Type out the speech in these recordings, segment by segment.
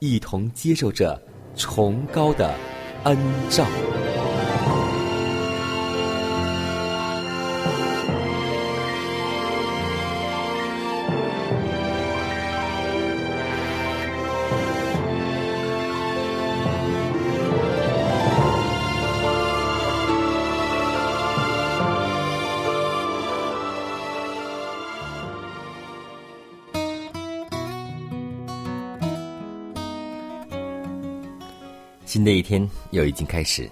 一同接受着崇高的恩照。的一天又已经开始，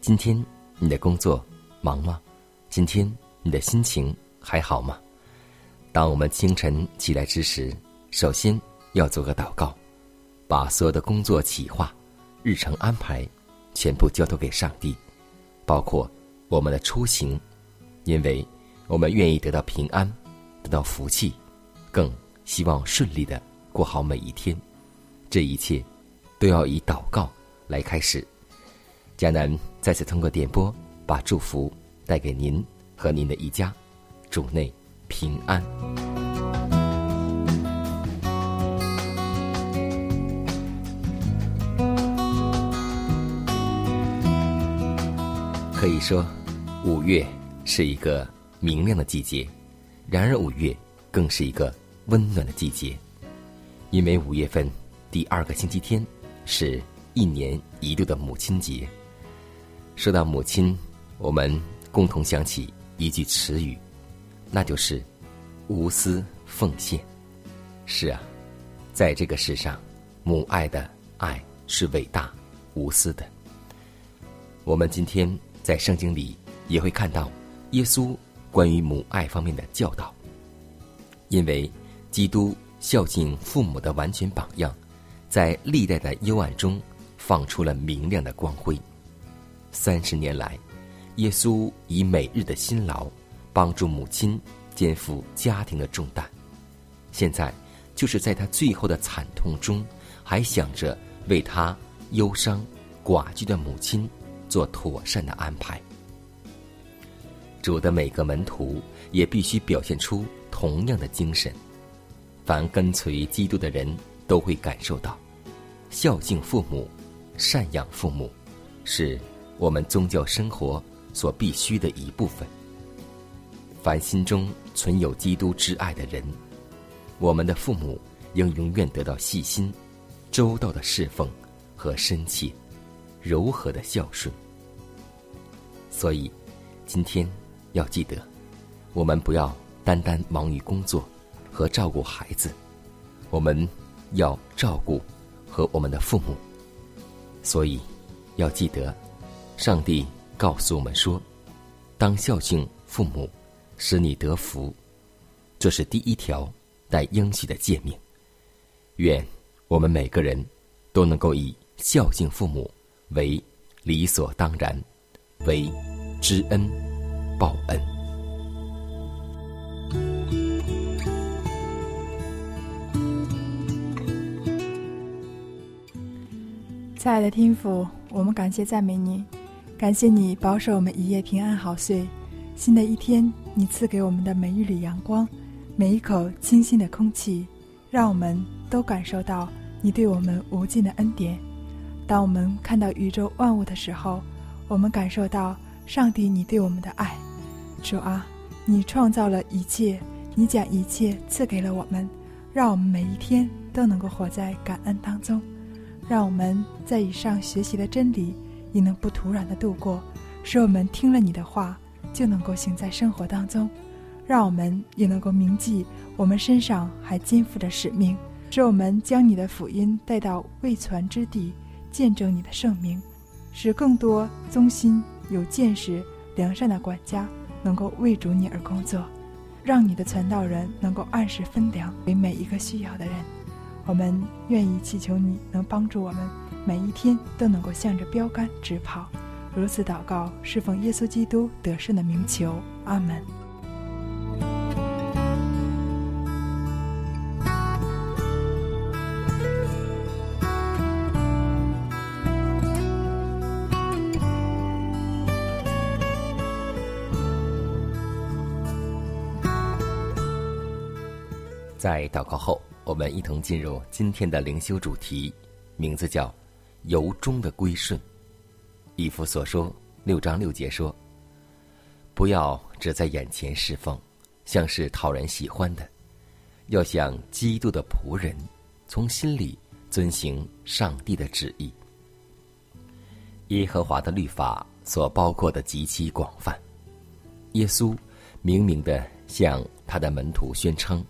今天你的工作忙吗？今天你的心情还好吗？当我们清晨起来之时，首先要做个祷告，把所有的工作企划、日程安排全部交托给上帝，包括我们的出行，因为我们愿意得到平安，得到福气，更希望顺利的过好每一天。这一切都要以祷告。来开始，迦南再次通过点播，把祝福带给您和您的一家，主内平安。可以说，五月是一个明亮的季节，然而五月更是一个温暖的季节，因为五月份第二个星期天是。一年一度的母亲节。说到母亲，我们共同想起一句词语，那就是“无私奉献”。是啊，在这个世上，母爱的爱是伟大、无私的。我们今天在圣经里也会看到耶稣关于母爱方面的教导，因为基督孝敬父母的完全榜样，在历代的幽暗中。放出了明亮的光辉。三十年来，耶稣以每日的辛劳帮助母亲肩负家庭的重担。现在，就是在他最后的惨痛中，还想着为他忧伤寡居的母亲做妥善的安排。主的每个门徒也必须表现出同样的精神。凡跟随基督的人都会感受到，孝敬父母。赡养父母，是我们宗教生活所必须的一部分。凡心中存有基督之爱的人，我们的父母应永远得到细心、周到的侍奉和深切、柔和的孝顺。所以，今天要记得，我们不要单单忙于工作和照顾孩子，我们要照顾和我们的父母。所以，要记得，上帝告诉我们说：“当孝敬父母，使你得福。”这是第一条带应许的诫命。愿我们每个人都能够以孝敬父母为理所当然，为知恩报恩。亲爱的天父，我们感谢赞美你，感谢你保守我们一夜平安好睡。新的一天，你赐给我们的每一缕阳光，每一口清新的空气，让我们都感受到你对我们无尽的恩典。当我们看到宇宙万物的时候，我们感受到上帝，你对我们的爱。主啊，你创造了一切，你将一切赐给了我们，让我们每一天都能够活在感恩当中，让我们在以上学习的真理也能不突然的度过，使我们听了你的话就能够行在生活当中，让我们也能够铭记我们身上还肩负着使命，使我们将你的福音带到未传之地，见证你的圣名，使更多忠心有见识、良善的管家。能够为主你而工作，让你的传道人能够按时分粮给每一个需要的人。我们愿意祈求你能帮助我们，每一天都能够向着标杆直跑。如此祷告，侍奉耶稣基督得胜的名求，阿门。在祷告后，我们一同进入今天的灵修主题，名字叫“由衷的归顺”。以弗所说六章六节说：“不要只在眼前侍奉，像是讨人喜欢的，要像基督的仆人，从心里遵行上帝的旨意。”耶和华的律法所包括的极其广泛，耶稣明明的向他的门徒宣称。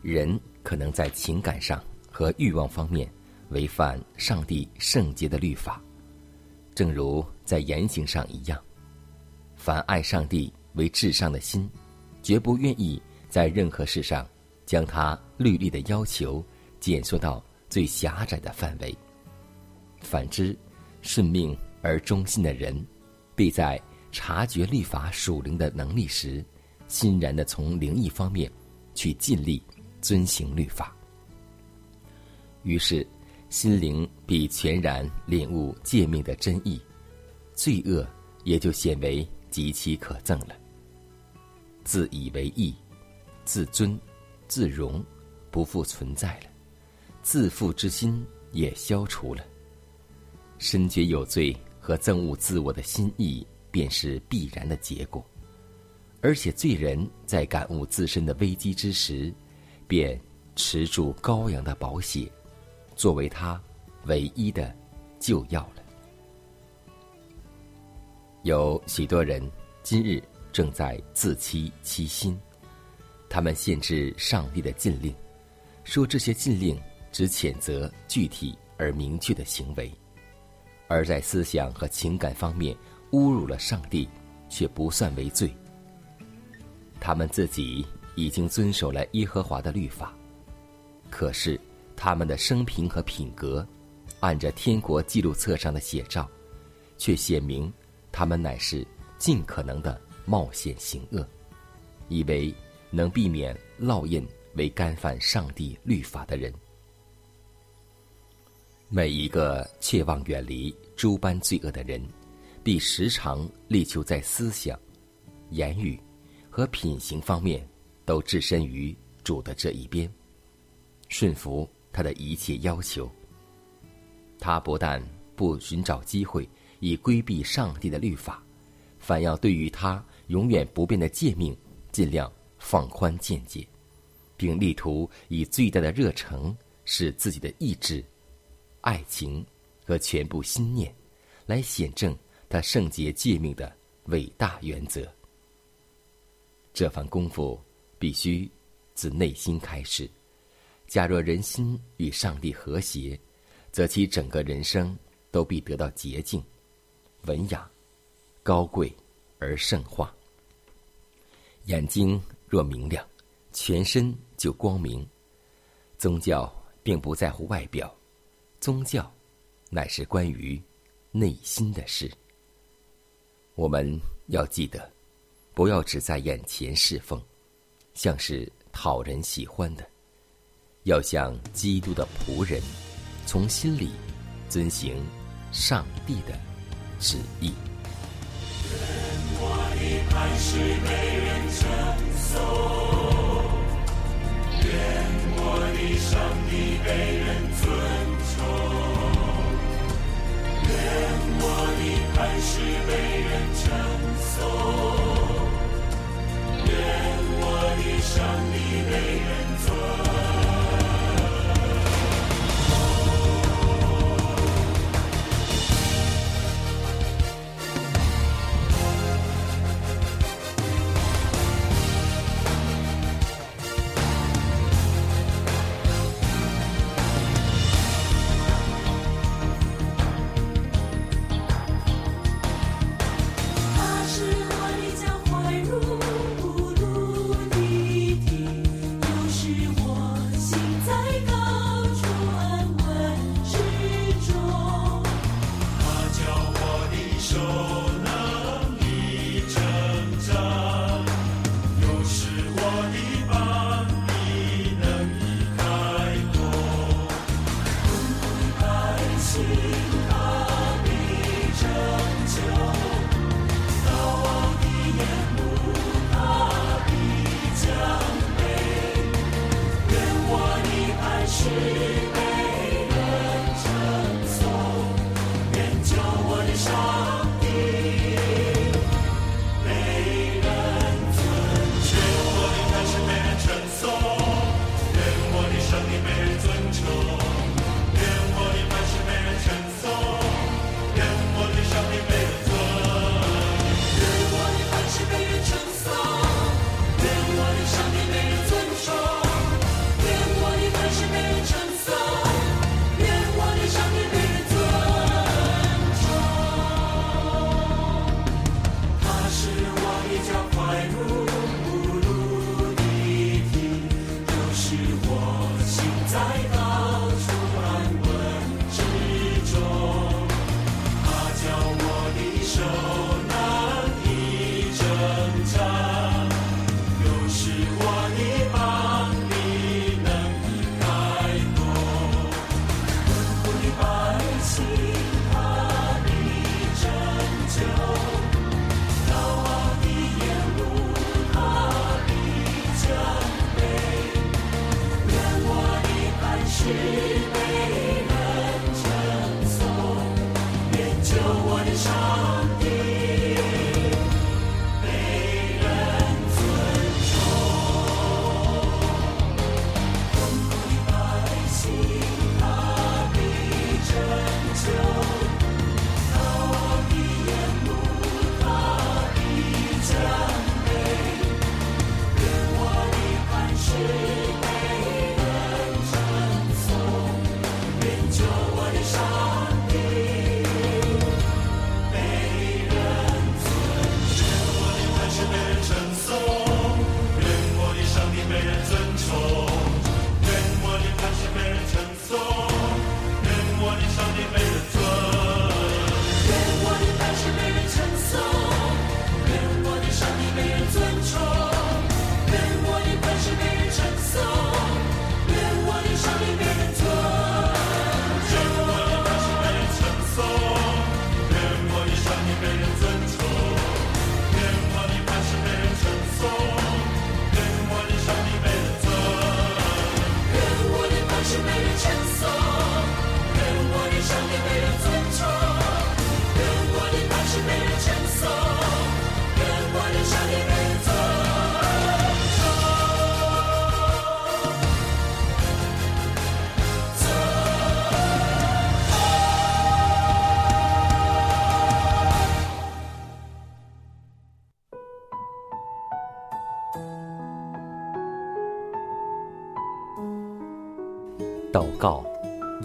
人可能在情感上和欲望方面违反上帝圣洁的律法，正如在言行上一样。凡爱上帝为至上的心，绝不愿意在任何事上将他律例的要求减缩到最狭窄的范围。反之，顺命而忠心的人，必在察觉律法属灵的能力时，欣然的从灵异方面去尽力。遵行律法，于是心灵必全然领悟诫命的真意，罪恶也就显为极其可憎了。自以为意、自尊、自荣，不复存在了；自负之心也消除了。深觉有罪和憎恶自我的心意，便是必然的结果。而且罪人在感悟自身的危机之时，便持住羔羊的宝血，作为他唯一的救药了。有许多人今日正在自欺欺心，他们限制上帝的禁令，说这些禁令只谴责具体而明确的行为，而在思想和情感方面侮辱了上帝，却不算为罪。他们自己。已经遵守了耶和华的律法，可是他们的生平和品格，按着天国记录册上的写照，却显明他们乃是尽可能的冒险行恶，以为能避免烙印为干犯上帝律法的人。每一个切望远离诸般罪恶的人，必时常力求在思想、言语和品行方面。都置身于主的这一边，顺服他的一切要求。他不但不寻找机会以规避上帝的律法，反要对于他永远不变的诫命尽量放宽见解，并力图以最大的热诚，使自己的意志、爱情和全部心念，来显证他圣洁诫命的伟大原则。这番功夫。必须自内心开始。假若人心与上帝和谐，则其整个人生都必得到洁净、文雅、高贵而圣化。眼睛若明亮，全身就光明。宗教并不在乎外表，宗教乃是关于内心的事。我们要记得，不要只在眼前侍奉。像是讨人喜欢的，要像基督的仆人，从心里遵行上帝的旨意。愿我的磐石被人称颂，愿我的上帝被人尊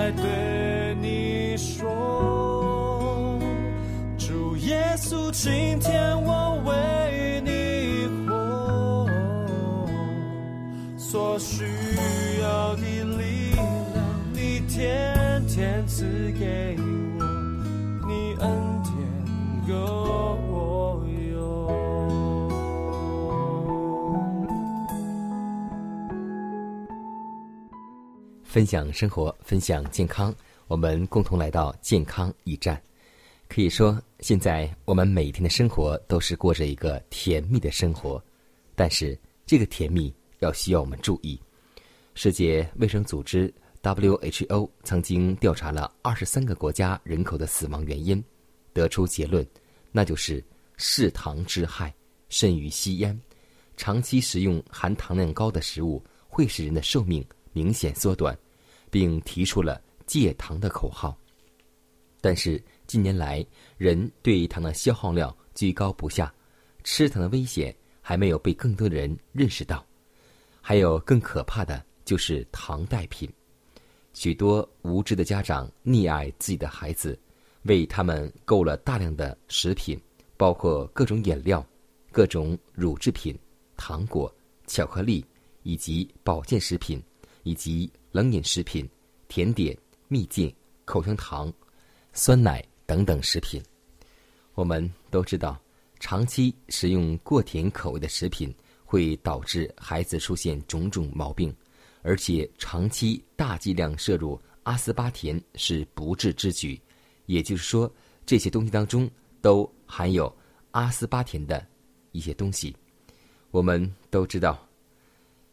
来对你说，主耶稣，今天我为你活，所需要的力量，你天天赐给我，你恩典够。分享生活，分享健康，我们共同来到健康驿站。可以说，现在我们每天的生活都是过着一个甜蜜的生活，但是这个甜蜜要需要我们注意。世界卫生组织 （WHO） 曾经调查了二十三个国家人口的死亡原因，得出结论，那就是嗜糖之害甚于吸烟。长期食用含糖量高的食物会使人的寿命。明显缩短，并提出了戒糖的口号。但是近年来，人对糖的消耗量居高不下，吃糖的危险还没有被更多的人认识到。还有更可怕的就是糖代品。许多无知的家长溺爱自己的孩子，为他们购了大量的食品，包括各种饮料、各种乳制品、糖果、巧克力，以及保健食品，以及冷饮食品、甜点、蜜饯、口香糖、酸奶等等食品。我们都知道，长期食用过甜口味的食品会导致孩子出现种种毛病。而且长期大剂量摄入阿斯巴甜是不智之举，也就是说，这些东西当中都含有阿斯巴甜的一些东西。我们都知道，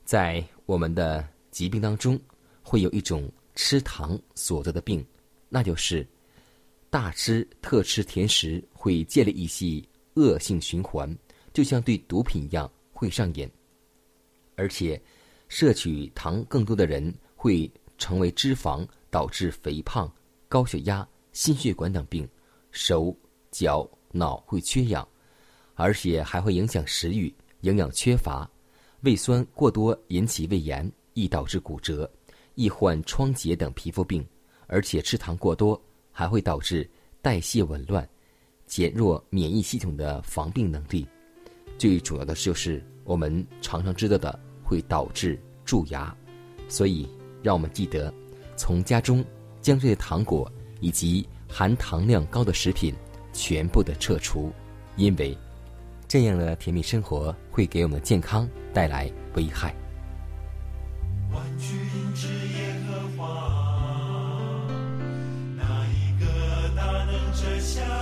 在我们的疾病当中，会有一种吃糖所得的病，那就是大吃特吃甜食，会建立一些恶性循环，就像对毒品一样会上瘾，而且。摄取糖更多的人会成为脂肪，导致肥胖、高血压、心血管等病，手脚脑会缺氧，而且还会影响食欲，营养缺乏，胃酸过多引起胃炎，易导致骨折，易患疮结等皮肤病，而且吃糖过多还会导致代谢紊乱，减弱免疫系统的防病能力。最主要的就是我们常常知道的。会导致蛀牙，所以让我们记得，从家中将这些糖果以及含糖量高的食品全部的撤除，因为这样的甜蜜生活会给我们的健康带来危害。万军这下。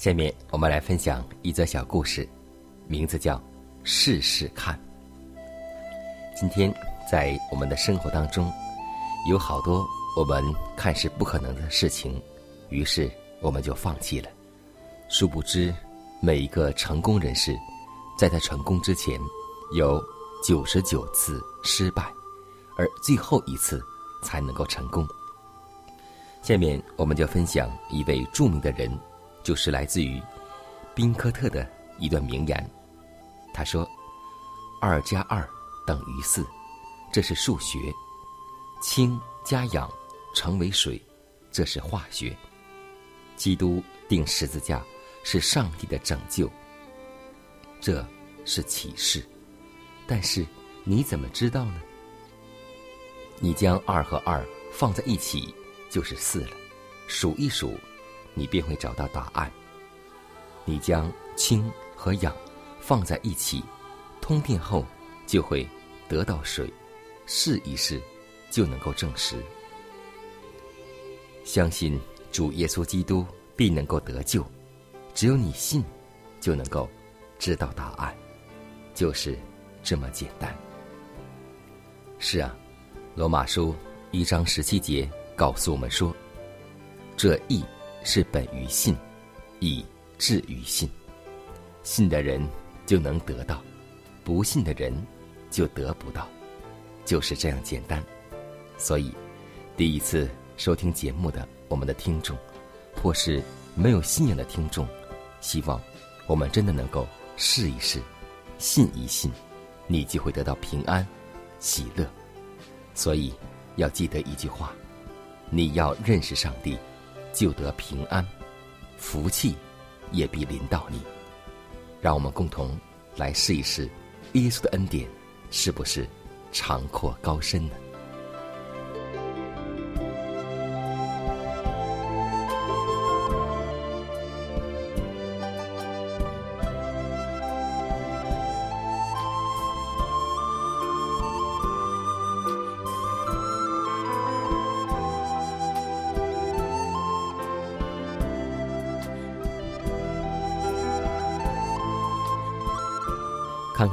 下面我们来分享一则小故事，名字叫《试试看》。今天在我们的生活当中，有好多我们看似不可能的事情，于是我们就放弃了。殊不知，每一个成功人士，在他成功之前，有九十九次失败，而最后一次才能够成功。下面我们就分享一位著名的人，就是来自于宾科特的一段名言。他说：“二加二等于四，这是数学；氢加氧成为水，这是化学。基督钉十字架是上帝的拯救，这是启示。但是你怎么知道呢？你将二和二放在一起。”就是四了，数一数，你便会找到答案。你将氢和氧放在一起，通电后就会得到水，试一试就能够证实。相信主耶稣基督必能够得救，只有你信，就能够知道答案，就是这么简单。是啊，罗马书一章十七节。告诉我们说，这义是本于信，以至于信。信的人就能得到，不信的人就得不到，就是这样简单。所以，第一次收听节目的我们的听众，或是没有信仰的听众，希望我们真的能够试一试，信一信，你就会得到平安、喜乐。所以，要记得一句话。你要认识上帝，就得平安，福气也必临到你。让我们共同来试一试，耶稣的恩典是不是长阔高深呢？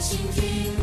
倾听。